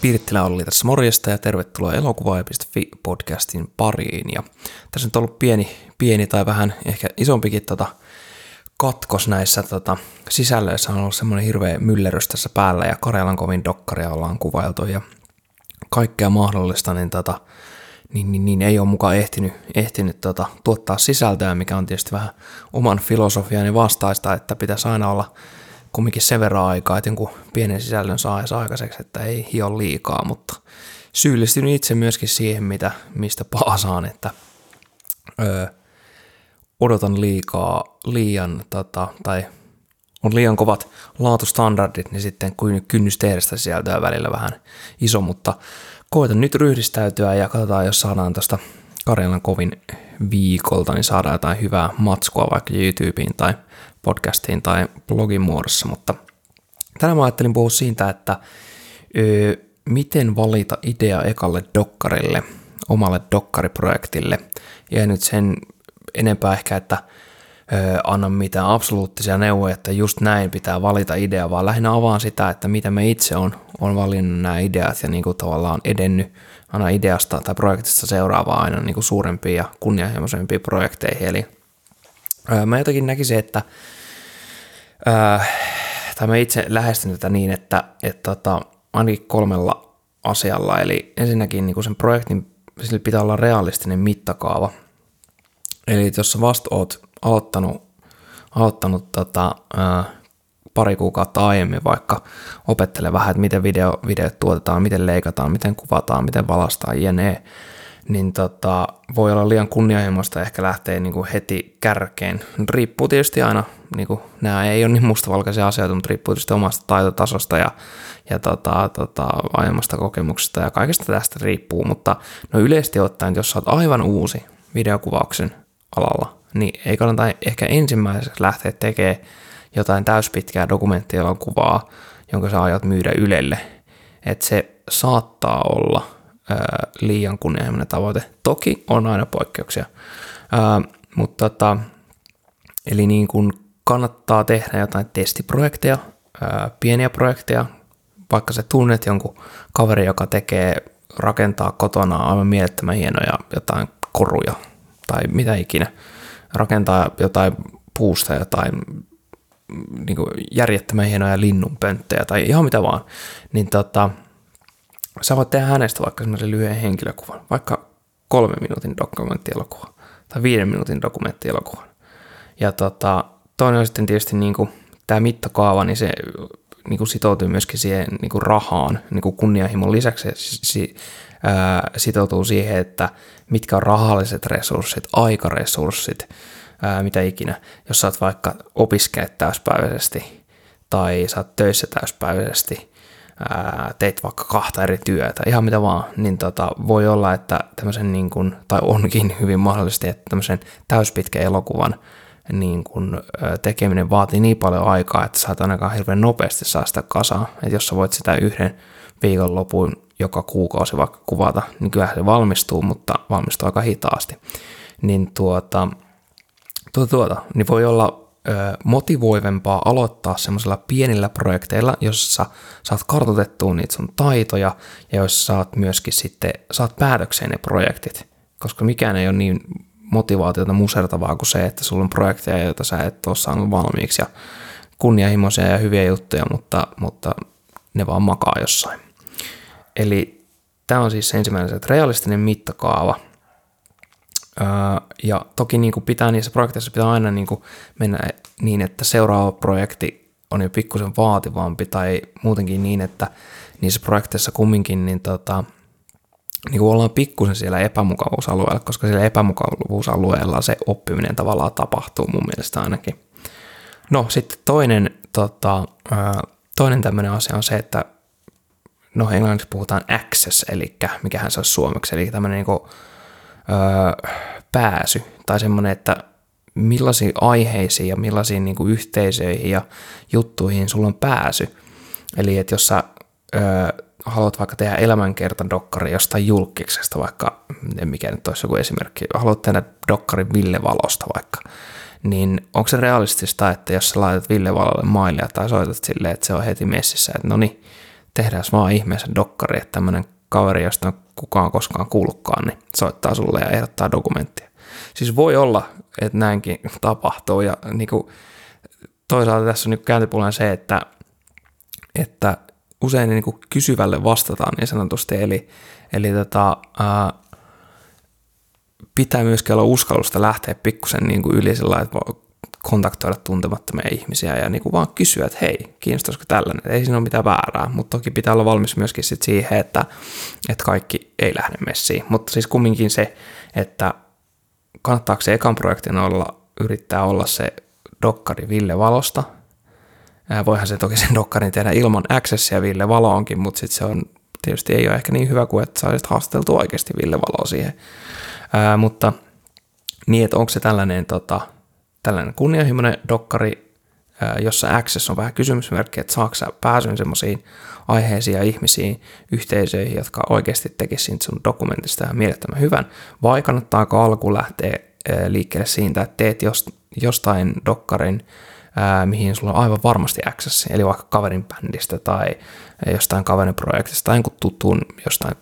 Pirttilä Olli tässä morjesta ja tervetuloa elokuvaaja.fi podcastin pariin. Ja tässä on ollut pieni, pieni tai vähän ehkä isompikin tota, katkos näissä tota, sisällöissä. On ollut semmoinen hirveä myllerys tässä päällä ja Karjalan kovin dokkaria ollaan kuvailtu ja kaikkea mahdollista, niin, tota, niin, niin, niin ei ole mukaan ehtinyt, ehtinyt tota, tuottaa sisältöä, mikä on tietysti vähän oman filosofiani vastaista, että pitäisi aina olla kumminkin sen verran aikaa, että jonkun pienen sisällön saa edes aikaiseksi, että ei hio liikaa, mutta syyllistyn itse myöskin siihen, mitä, mistä paasaan, että öö, odotan liikaa, liian, tota, tai on liian kovat laatustandardit, niin sitten kynnys tehdä sitä sisältöä välillä vähän iso, mutta koitan nyt ryhdistäytyä ja katsotaan, jos saadaan tuosta Karjalan kovin viikolta, niin saadaan jotain hyvää matskua vaikka YouTubeen tai podcastiin tai blogin muodossa, mutta tänään mä ajattelin puhua siitä, että ö, miten valita idea ekalle dokkarille, omalle dokkariprojektille, ja nyt sen enempää ehkä, että ö, anna mitään absoluuttisia neuvoja, että just näin pitää valita idea, vaan lähinnä avaan sitä, että mitä me itse on, on valinnut nämä ideat ja niin kuin tavallaan edennyt aina ideasta tai projektista seuraavaa aina niin kuin suurempiin ja kunnianhimoisempiin projekteihin. Eli ö, mä jotenkin näkisin, että ö, tai mä itse lähestyn tätä niin, että, että tota, ainakin kolmella asialla, eli ensinnäkin niin kuin sen projektin sillä pitää olla realistinen mittakaava. Eli jos sä vasta oot aloittanut, aloittanut tota, ää, pari kuukautta aiemmin vaikka opettele vähän, että miten video, videot tuotetaan, miten leikataan, miten kuvataan, miten valastaan, jne, niin tota, voi olla liian kunnianhimoista ehkä lähteä niin heti kärkeen. Riippuu tietysti aina, niin kuin, nämä ei ole niin mustavalkaisia asioita, mutta riippuu tietysti omasta taitotasosta ja, ja tota, tota, aiemmasta kokemuksesta ja kaikesta tästä riippuu, mutta no yleisesti ottaen, jos olet aivan uusi videokuvauksen alalla, niin ei kannata ehkä ensimmäiseksi lähteä tekemään jotain täyspitkää dokumenttielokuvaa, jonka sä aiot myydä Ylelle. Että se saattaa olla ää, liian kunnianhimoinen tavoite. Toki on aina poikkeuksia. Ää, mutta tota, eli niin kun kannattaa tehdä jotain testiprojekteja, ää, pieniä projekteja, vaikka sä tunnet jonkun kaveri, joka tekee, rakentaa kotona aivan mielettömän hienoja jotain koruja tai mitä ikinä, rakentaa jotain puusta jotain niin kuin järjettömän hienoja linnunpönttejä tai ihan mitä vaan, niin tota, sä voit tehdä hänestä vaikka semmoisen lyhyen henkilökuvan, vaikka kolme minuutin dokumenttielokuva tai viiden minuutin dokumenttielokuvan. Ja tota, toinen on sitten tietysti niin kuin, tämä mittakaava, niin se niin kuin sitoutuu myöskin siihen niin kuin rahaan niin kuin kunnianhimon lisäksi si, ää, sitoutuu siihen, että mitkä on rahalliset resurssit, aikaresurssit, ää, mitä ikinä. Jos saat vaikka opiskelet täyspäiväisesti tai saat töissä täyspäiväisesti, ää, teet vaikka kahta eri työtä, ihan mitä vaan, niin tota, voi olla, että tämmöisen niin kuin, tai onkin hyvin mahdollisesti, että tämmöisen täyspitkän elokuvan niin kun, tekeminen vaatii niin paljon aikaa, että saat ainakaan hirveän nopeasti saa sitä kasaan. Että jos sä voit sitä yhden viikonlopun joka kuukausi vaikka kuvata, niin kyllähän se valmistuu, mutta valmistuu aika hitaasti. Niin tuota, tuota, tuota niin voi olla ö, motivoivempaa aloittaa semmoisilla pienillä projekteilla, jossa saat kartoitettua niitä sun taitoja ja joissa saat myöskin sitten, saat päätökseen ne projektit, koska mikään ei ole niin motivaatiota musertavaa kuin se, että sulla on projekteja, joita sä et ole saanut valmiiksi ja kunnianhimoisia ja hyviä juttuja, mutta, mutta ne vaan makaa jossain. Eli tämä on siis ensimmäinen että realistinen mittakaava. Ja toki niin kuin pitää niissä projekteissa pitää aina niin kuin mennä niin, että seuraava projekti on jo pikkusen vaativampi tai muutenkin niin, että niissä projekteissa kumminkin niin tota, niin kuin ollaan pikkusen siellä epämukavuusalueella, koska siellä epämukavuusalueella se oppiminen tavallaan tapahtuu mun mielestä ainakin. No sitten toinen, tota, toinen tämmöinen asia on se, että no englanniksi puhutaan access, eli mikähän se olisi suomeksi, eli tämmöinen niin kuin, öö, pääsy, tai semmoinen, että millaisiin aiheisiin ja millaisiin niin kuin yhteisöihin ja juttuihin sulla on pääsy. Eli että jos sä öö, haluat vaikka tehdä elämänkertadokkari jostain julkiksesta, vaikka, mikä nyt olisi joku esimerkki, haluat tehdä dokkarin Ville Valosta vaikka, niin onko se realistista, että jos sä laitat Ville Valolle mailia tai soitat silleen, että se on heti messissä, että no niin, tehdään vaan ihmeessä dokkari, että tämmöinen kaveri, josta kukaan koskaan kuullutkaan, niin soittaa sulle ja ehdottaa dokumenttia. Siis voi olla, että näinkin tapahtuu ja niin kuin, toisaalta tässä on niin kääntöpuolen se, että, että usein niin kuin kysyvälle vastataan niin sanotusti, eli, eli tota, ää, pitää myöskin olla uskallusta lähteä pikkusen niin kuin yli sillä että kontaktoida tuntemattomia ihmisiä ja niin kuin vaan kysyä, että hei, kiinnostaisiko tällainen, ei siinä ole mitään väärää, mutta toki pitää olla valmis myöskin sit siihen, että, että kaikki ei lähde messiin, mutta siis kumminkin se, että kannattaako se ekan projektin olla, yrittää olla se dokkari Ville Valosta, voihan se toki sen dokkarin tehdä ilman accessia Ville Valoonkin, mutta sitten se on tietysti ei ole ehkä niin hyvä kuin, että saisit haasteltu oikeasti Ville Valoa siihen. Ää, mutta niin, että onko se tällainen, tota, tällainen kunnianhimoinen dokkari, jossa access on vähän kysymysmerkki, että saako sä pääsyn semmoisiin aiheisiin ja ihmisiin, yhteisöihin, jotka oikeasti tekisivät sun dokumentista ja mielettömän hyvän, vai kannattaako alku lähteä liikkeelle siitä, että teet jostain dokkarin, mihin sulla on aivan varmasti access, eli vaikka kaverin bändistä tai jostain kaverin projektista tai jonkun tutun jostain,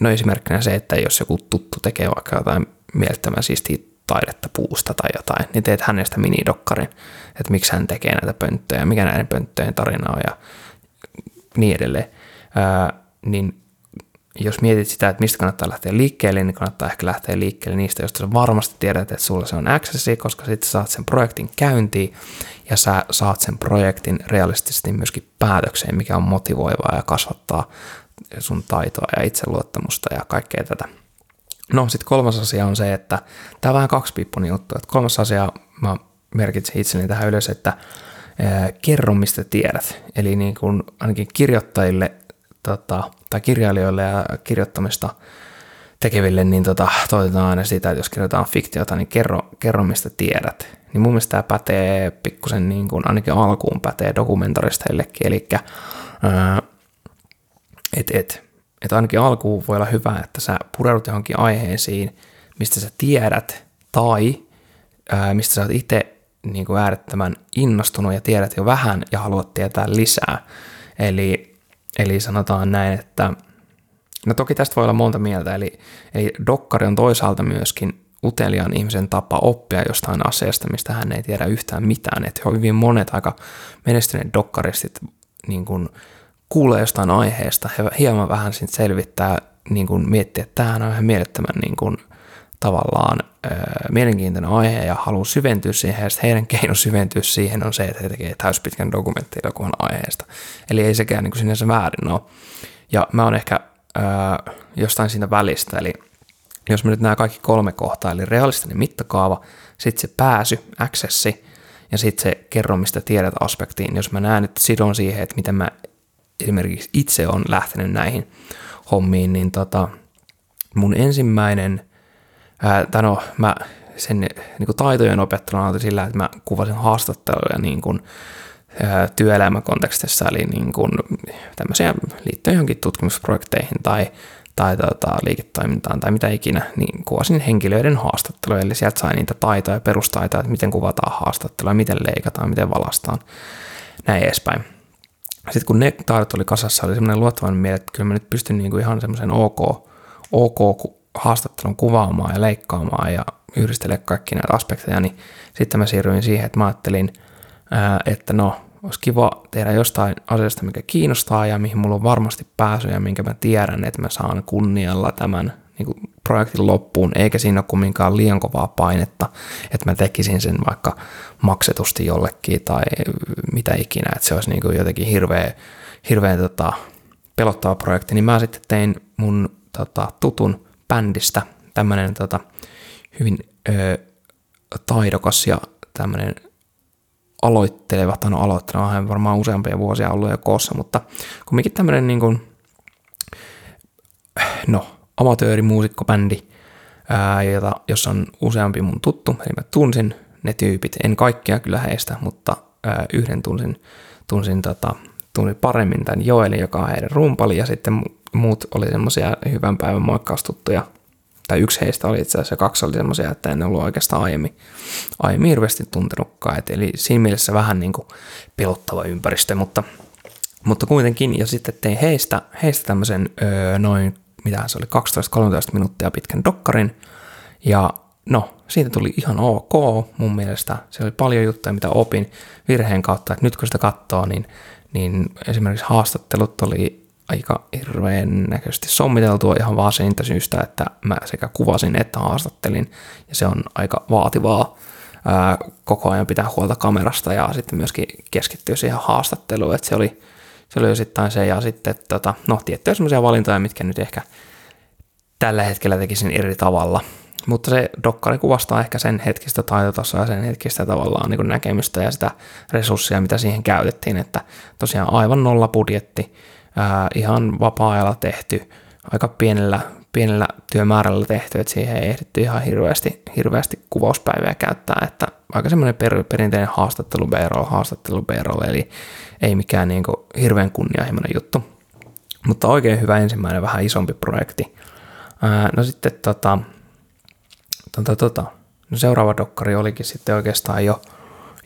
no esimerkkinä se, että jos joku tuttu tekee vaikka jotain mielettömän siistiä taidetta puusta tai jotain, niin teet hänestä minidokkarin, että miksi hän tekee näitä pönttöjä, mikä näiden pönttöjen tarina on ja niin edelleen. Ää, niin jos mietit sitä, että mistä kannattaa lähteä liikkeelle, niin kannattaa ehkä lähteä liikkeelle niistä, joista sä varmasti tiedät, että sulla se on accessi, koska sitten saat sen projektin käyntiin ja sä saat sen projektin realistisesti myöskin päätökseen, mikä on motivoivaa ja kasvattaa sun taitoa ja itseluottamusta ja kaikkea tätä. No sitten kolmas asia on se, että tämä on vähän kaksipiippunen juttu. Että kolmas asia, mä merkitsin itseni tähän ylös, että kerro mistä tiedät. Eli niin kuin ainakin kirjoittajille tota, tai kirjailijoille ja kirjoittamista tekeville, niin tota, toitetaan aina sitä, että jos kirjoitetaan fiktiota, niin kerro, kerro mistä tiedät. Niin mun mielestä tämä pätee pikkusen niin kuin ainakin alkuun pätee dokumentaristeillekin, eli että et, et ainakin alkuun voi olla hyvä, että sä pureudut johonkin aiheisiin, mistä sä tiedät, tai ää, mistä sä oot itse niin kuin äärettömän innostunut ja tiedät jo vähän ja haluat tietää lisää. Eli, eli sanotaan näin, että no toki tästä voi olla monta mieltä, eli, eli dokkari on toisaalta myöskin uteliaan ihmisen tapa oppia jostain asiasta, mistä hän ei tiedä yhtään mitään. Että hyvin monet aika menestyneet dokkaristit niin kuin kuulee jostain aiheesta, he hieman vähän sitten selvittää, niin kuin miettiä, että tämähän on ihan mielettömän niin kuin, tavallaan ö, mielenkiintoinen aihe ja haluaa syventyä siihen, ja heidän keino syventyä siihen on se, että he tekevät täyspitkän dokumenttielokuvan aiheesta. Eli ei sekään niin kuin sinänsä väärin ole. Ja mä oon ehkä ö, jostain siinä välistä, eli jos me nyt nämä kaikki kolme kohtaa, eli realistinen mittakaava, sitten se pääsy, accessi, ja sitten se kerro, mistä tiedät aspektiin. Jos mä näen, että sidon siihen, että miten mä esimerkiksi itse on lähtenyt näihin hommiin, niin tota, mun ensimmäinen, ää, tai no, mä sen niin taitojen opettelun aloitin sillä, että mä kuvasin haastatteluja niin kuin, ää, työelämäkontekstissa, eli niin kuin, tämmöisiä liittyen johonkin tutkimusprojekteihin tai, tai tota, liiketoimintaan tai mitä ikinä, niin kuvasin henkilöiden haastatteluja, eli sieltä sai niitä taitoja, perustaitoja, että miten kuvataan haastattelua, miten leikataan, miten valastaan, näin edespäin sitten kun ne taidot oli kasassa, oli semmoinen luottavainen mieli, että kyllä mä nyt pystyn niinku ihan semmoisen OK, OK haastattelun kuvaamaan ja leikkaamaan ja yhdistelemään kaikki näitä aspekteja, niin sitten mä siirryin siihen, että mä ajattelin, että no, olisi kiva tehdä jostain asiasta, mikä kiinnostaa ja mihin mulla on varmasti pääsy ja minkä mä tiedän, että mä saan kunnialla tämän niin kuin projektin loppuun, eikä siinä ole kumminkaan liian kovaa painetta, että mä tekisin sen vaikka maksetusti jollekin tai mitä ikinä, että se olisi niin kuin jotenkin hirveä, hirveä tota, pelottava projekti, niin mä sitten tein mun tota, tutun bändistä tämmöinen tota, hyvin ö, taidokas ja tämmöinen aloitteleva, tai no aloitteleva, hän varmaan useampia vuosia ollut jo koossa, mutta kumminkin tämmöinen niin kuin, no, amatöörimuusikkobändi, jota, jossa on useampi mun tuttu, eli mä tunsin ne tyypit, en kaikkia kyllä heistä, mutta ää, yhden tunsin, tunsin, tota, tunsin paremmin tämän Joelin, joka on heidän rumpali, ja sitten muut oli semmoisia hyvän päivän moikkaustuttuja, tai yksi heistä oli itse asiassa, kaksi oli semmoisia, että en ollut oikeastaan aiemmin, aiemmin hirveästi tuntenutkaan, et eli siinä mielessä vähän niin kuin pelottava ympäristö, mutta Mutta kuitenkin, ja sitten tein heistä, heistä tämmöisen öö, noin, mitä se oli, 12-13 minuuttia pitkän dokkarin, ja no, siitä tuli ihan ok mun mielestä. Se oli paljon juttuja, mitä opin virheen kautta, että nyt kun sitä katsoo, niin, niin esimerkiksi haastattelut oli aika hirveän näköisesti sommiteltua ihan vaan siitä syystä, että mä sekä kuvasin että haastattelin, ja se on aika vaativaa ää, koko ajan pitää huolta kamerasta ja sitten myöskin keskittyä siihen haastatteluun, että se oli, se oli osittain se, ja sitten tota, no tiettyjä sellaisia valintoja, mitkä nyt ehkä tällä hetkellä tekisin eri tavalla, mutta se dokkari kuvastaa ehkä sen hetkistä taitotasoa ja sen hetkistä tavallaan niin näkemystä ja sitä resurssia, mitä siihen käytettiin, että tosiaan aivan nolla budjetti, ihan vapaa-ajalla tehty, aika pienellä, pienellä työmäärällä tehty, että siihen ei ehditty ihan hirveästi, hirveästi kuvauspäiviä käyttää, että aika semmoinen per, perinteinen haastattelu b haastattelu b eli ei mikään niin kuin hirveän kunnianhimoinen juttu. Mutta oikein hyvä ensimmäinen vähän isompi projekti. Ää, no sitten tota, tota, tota, no seuraava dokkari olikin sitten oikeastaan jo,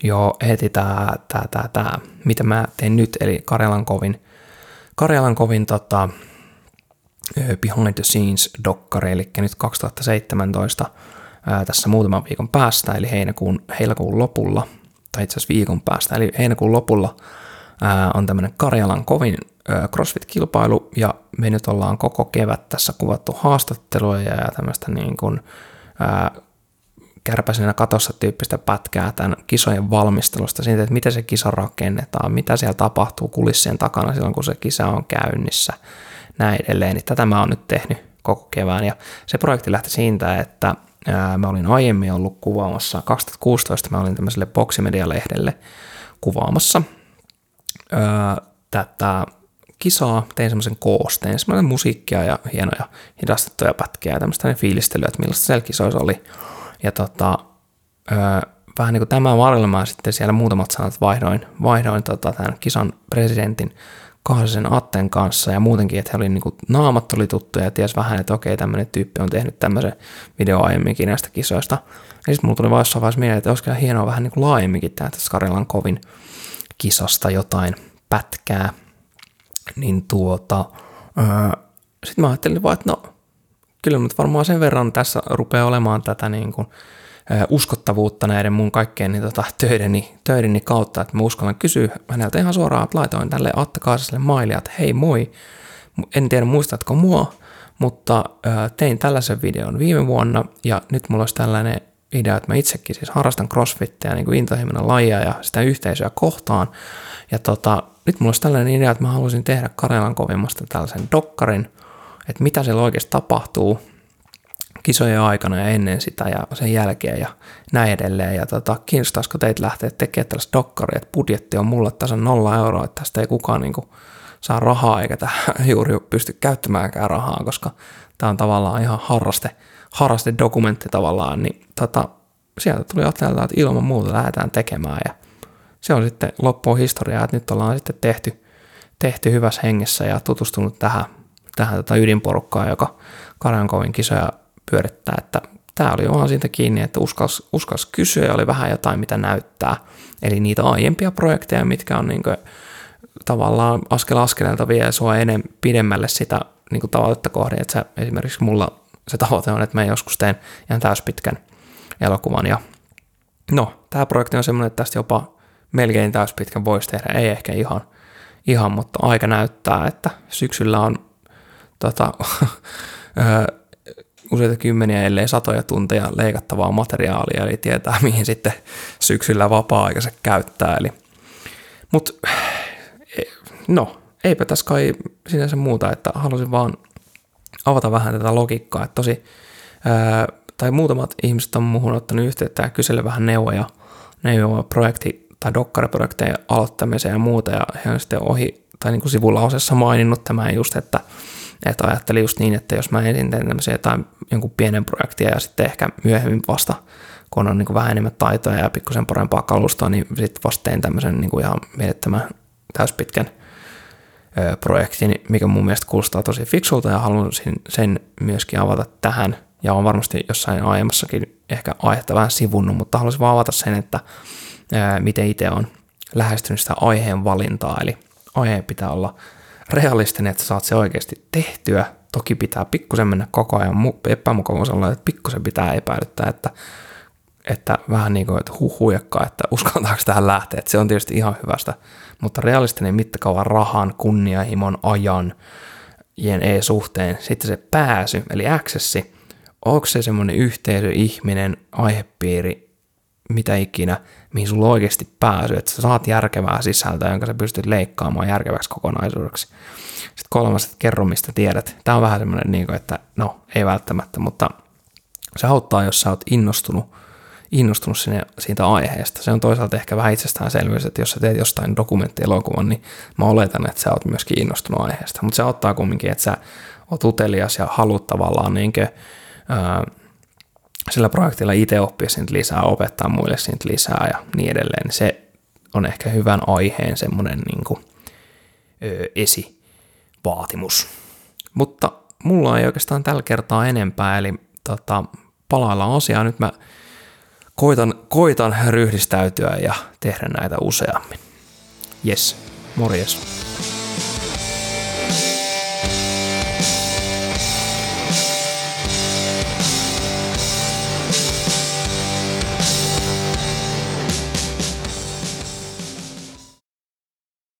jo heti tämä, tää, tää, tää, mitä mä teen nyt, eli Karjalan kovin, Karjalan kovin tota, behind the scenes dokkari, eli nyt 2017 ää, tässä muutaman viikon päästä, eli heinäkuun, heinäkuun lopulla, tai itse asiassa viikon päästä, eli heinäkuun lopulla ää, on tämmöinen Karjalan kovin CrossFit-kilpailu, ja me nyt ollaan koko kevät tässä kuvattu haastatteluja ja tämmöistä niin kuin, ää, katossa tyyppistä pätkää tämän kisojen valmistelusta, siitä, että miten se kisa rakennetaan, mitä siellä tapahtuu kulissien takana silloin, kun se kisa on käynnissä, näin edelleen. Niin tätä mä oon nyt tehnyt koko kevään, ja se projekti lähti siitä, että ää, mä olin aiemmin ollut kuvaamassa, 2016 mä olin tämmöiselle Boximedia-lehdelle kuvaamassa ää, tätä kisaa, tein semmoisen koosteen, semmoinen musiikkia ja hienoja hidastettuja pätkiä ja tämmöistä fiilistelyä, että millaista siellä kisoissa oli. Ja tota, öö, vähän niin kuin tämän varrella mä sitten siellä muutamat sanat vaihdoin, vaihdoin tota, tämän kisan presidentin Kaasisen Atten kanssa ja muutenkin, että he oli niin kuin, naamat oli tuttuja ja ties vähän, että okei, tämmöinen tyyppi on tehnyt tämmöisen video aiemminkin näistä kisoista. Ja sitten mulla tuli vaan jossain vaiheessa mieleen, että olisi kyllä hienoa vähän niin kuin laajemminkin tehdä tässä Karjalan kovin kisasta jotain pätkää. Niin tuota, öö, sitten mä ajattelin vaan, että no, kyllä mutta varmaan sen verran tässä rupeaa olemaan tätä niin kuin, uskottavuutta näiden mun kaikkien niin tota, töideni, töideni kautta, että mä uskallan kysyä häneltä ihan suoraan, että laitoin tälle Atta Kaasaselle mailia, että hei moi, en tiedä muistatko mua, mutta tein tällaisen videon viime vuonna ja nyt mulla olisi tällainen idea, että mä itsekin siis harrastan crossfittiä niin kuin intohimoinen lajia ja sitä yhteisöä kohtaan. Ja tota, nyt mulla olisi tällainen idea, että mä haluaisin tehdä Karjalan kovimmasta tällaisen dokkarin, että mitä siellä oikeasti tapahtuu kisojen aikana ja ennen sitä ja sen jälkeen ja näin edelleen. Ja tota, kiinnostaisiko teitä lähteä tekemään tällaista dokkaria, että budjetti on mulle tasan nolla euroa, että tästä ei kukaan niin kuin, saa rahaa eikä tähän juuri pysty käyttämäänkään rahaa, koska tämä on tavallaan ihan harraste, harraste dokumentti tavallaan, niin tota, sieltä tuli ajatella, että ilman muuta lähdetään tekemään ja se on sitten loppuun historiaa, että nyt ollaan sitten tehty, tehty hyvässä hengessä ja tutustunut tähän, tähän tota ydinporukkaan, joka Karjankovin kisoja pyörittää, että tämä oli vaan siitä kiinni, että uskas, uskas kysyä ja oli vähän jotain, mitä näyttää. Eli niitä aiempia projekteja, mitkä on niin kuin, tavallaan askel askeleelta vie sua enemmän pidemmälle sitä niin kuin tavoitetta kohden, että sä, esimerkiksi mulla se tavoite on, että mä joskus teen ihan täyspitkän elokuvan ja no, tämä projekti on semmoinen, että tästä jopa melkein täyspitkän voisi tehdä, ei ehkä ihan, ihan mutta aika näyttää, että syksyllä on tota, useita kymmeniä, ellei satoja tunteja leikattavaa materiaalia, eli tietää, mihin sitten syksyllä vapaa-aikansa käyttää. Eli, mut, e, no, eipä tässä kai sinänsä muuta, että halusin vaan avata vähän tätä logiikkaa, että tosi, ää, tai muutamat ihmiset on muuhun ottanut yhteyttä ja kysellä vähän neuvoja, neuvoja projekti tai dokkariprojekteja aloittamiseen ja muuta, ja he on sitten ohi, tai niin kuin sivulausessa maininnut tämän just, että että ajattelin just niin, että jos mä ensin teen tämmöisiä jotain jonkun pienen projektia ja sitten ehkä myöhemmin vasta, kun on niin kuin vähän enemmän taitoja ja pikkusen parempaa kalustoa, niin sitten vasta teen tämmöisen niin kuin ihan mielettömän täyspitkän projektin, mikä mun mielestä kuulostaa tosi fiksulta ja haluaisin sen myöskin avata tähän. Ja on varmasti jossain aiemmassakin ehkä aihetta vähän sivunnut, mutta haluaisin vaan avata sen, että miten itse on lähestynyt sitä aiheen valintaa. Eli aihe pitää olla realistinen, että sä saat se oikeasti tehtyä. Toki pitää pikkusen mennä koko ajan epämukavuusalla, että pikkusen pitää epäilyttää, että, että vähän niin kuin, että huhujakka, että uskaltaako tähän lähteä, että se on tietysti ihan hyvästä, mutta realistinen mittakaava rahan, kunnianhimon, ajan, jne. suhteen, sitten se pääsy, eli accessi, onko se semmoinen yhteisö, ihminen, aihepiiri, mitä ikinä, mihin sulla oikeasti pääsy, että sä saat järkevää sisältöä, jonka sä pystyt leikkaamaan järkeväksi kokonaisuudeksi. Sitten kolmas, että kerro mistä tiedät. Tämä on vähän semmoinen, niin kuin, että no, ei välttämättä, mutta se auttaa, jos sä oot innostunut, innostunut sinne, siitä aiheesta. Se on toisaalta ehkä vähän itsestäänselvyys, että jos sä teet jostain dokumenttielokuvan, niin mä oletan, että sä oot myöskin innostunut aiheesta. Mutta se auttaa kumminkin, että sä oot utelias ja haluat tavallaan niin kuin, sillä projektilla itse oppia siitä lisää, opettaa muille siitä lisää ja niin edelleen. Se on ehkä hyvän aiheen semmoinen niin kuin, ö, esivaatimus. Mutta mulla ei oikeastaan tällä kertaa enempää, eli tota, palaillaan asiaan. Nyt mä koitan, koitan ryhdistäytyä ja tehdä näitä useammin. Yes, morjes.